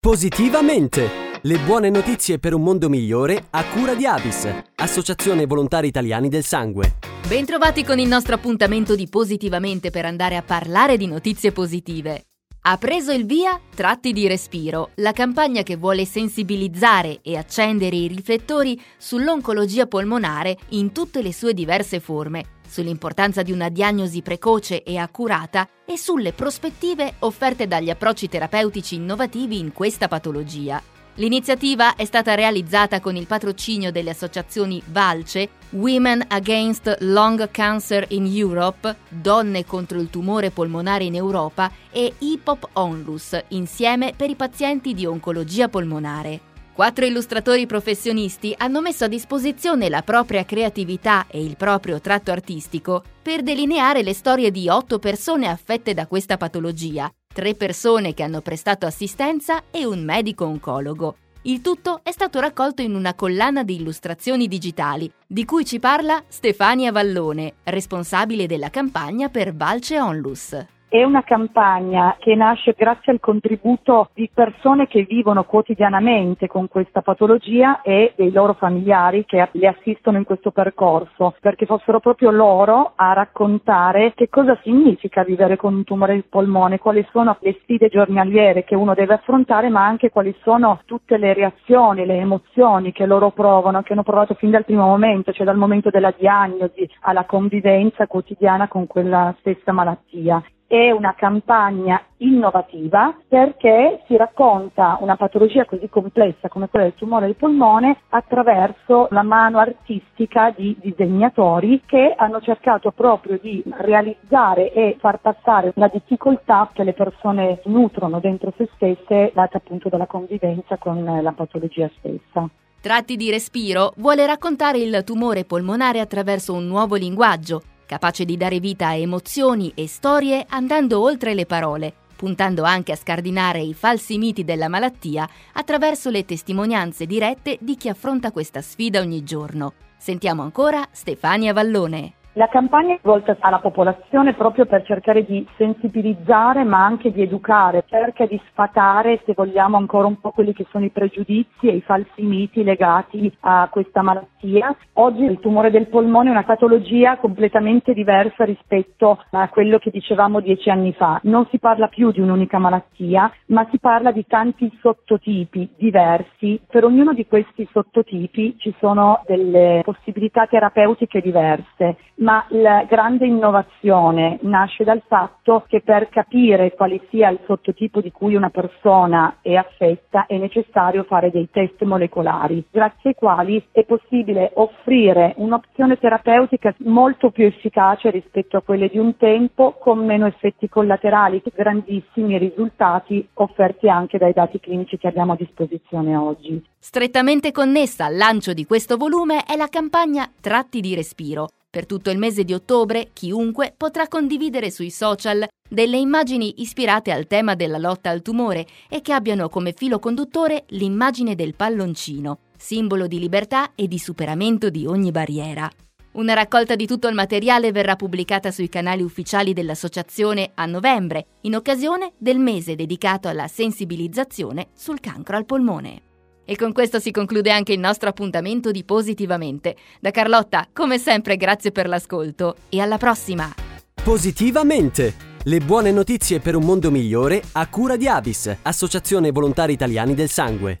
Positivamente! Le buone notizie per un mondo migliore a cura di Avis, Associazione Volontari Italiani del Sangue. Bentrovati con il nostro appuntamento di Positivamente per andare a parlare di notizie positive. Ha preso il via Tratti di respiro, la campagna che vuole sensibilizzare e accendere i riflettori sull'oncologia polmonare in tutte le sue diverse forme, sull'importanza di una diagnosi precoce e accurata e sulle prospettive offerte dagli approcci terapeutici innovativi in questa patologia. L'iniziativa è stata realizzata con il patrocinio delle associazioni VALCE, Women Against Lung Cancer in Europe, Donne contro il tumore polmonare in Europa e IPOP Onlus, insieme per i pazienti di oncologia polmonare. Quattro illustratori professionisti hanno messo a disposizione la propria creatività e il proprio tratto artistico per delineare le storie di otto persone affette da questa patologia, tre persone che hanno prestato assistenza e un medico oncologo. Il tutto è stato raccolto in una collana di illustrazioni digitali, di cui ci parla Stefania Vallone, responsabile della campagna per Valce Onlus. È una campagna che nasce grazie al contributo di persone che vivono quotidianamente con questa patologia e dei loro familiari che le assistono in questo percorso, perché fossero proprio loro a raccontare che cosa significa vivere con un tumore del polmone, quali sono le sfide giornaliere che uno deve affrontare, ma anche quali sono tutte le reazioni, le emozioni che loro provano, che hanno provato fin dal primo momento, cioè dal momento della diagnosi alla convivenza quotidiana con quella stessa malattia è una campagna innovativa perché si racconta una patologia così complessa come quella del tumore del polmone attraverso la mano artistica di disegnatori che hanno cercato proprio di realizzare e far passare la difficoltà che le persone nutrono dentro se stesse data appunto dalla convivenza con la patologia stessa. Tratti di respiro vuole raccontare il tumore polmonare attraverso un nuovo linguaggio capace di dare vita a emozioni e storie andando oltre le parole, puntando anche a scardinare i falsi miti della malattia attraverso le testimonianze dirette di chi affronta questa sfida ogni giorno. Sentiamo ancora Stefania Vallone. La campagna è volta alla popolazione proprio per cercare di sensibilizzare ma anche di educare, cerca di sfatare, se vogliamo, ancora un po' quelli che sono i pregiudizi e i falsi miti legati a questa malattia. Oggi il tumore del polmone è una patologia completamente diversa rispetto a quello che dicevamo dieci anni fa. Non si parla più di un'unica malattia, ma si parla di tanti sottotipi diversi. Per ognuno di questi sottotipi ci sono delle possibilità terapeutiche diverse ma la grande innovazione nasce dal fatto che per capire quale sia il sottotipo di cui una persona è affetta è necessario fare dei test molecolari, grazie ai quali è possibile offrire un'opzione terapeutica molto più efficace rispetto a quelle di un tempo, con meno effetti collaterali, grandissimi risultati offerti anche dai dati clinici che abbiamo a disposizione oggi. Strettamente connessa al lancio di questo volume è la campagna Tratti di respiro per tutto il mese di ottobre chiunque potrà condividere sui social delle immagini ispirate al tema della lotta al tumore e che abbiano come filo conduttore l'immagine del palloncino, simbolo di libertà e di superamento di ogni barriera. Una raccolta di tutto il materiale verrà pubblicata sui canali ufficiali dell'associazione a novembre, in occasione del mese dedicato alla sensibilizzazione sul cancro al polmone. E con questo si conclude anche il nostro appuntamento di Positivamente. Da Carlotta, come sempre, grazie per l'ascolto e alla prossima! Positivamente! Le buone notizie per un mondo migliore a cura di Avis, Associazione Volontari Italiani del Sangue.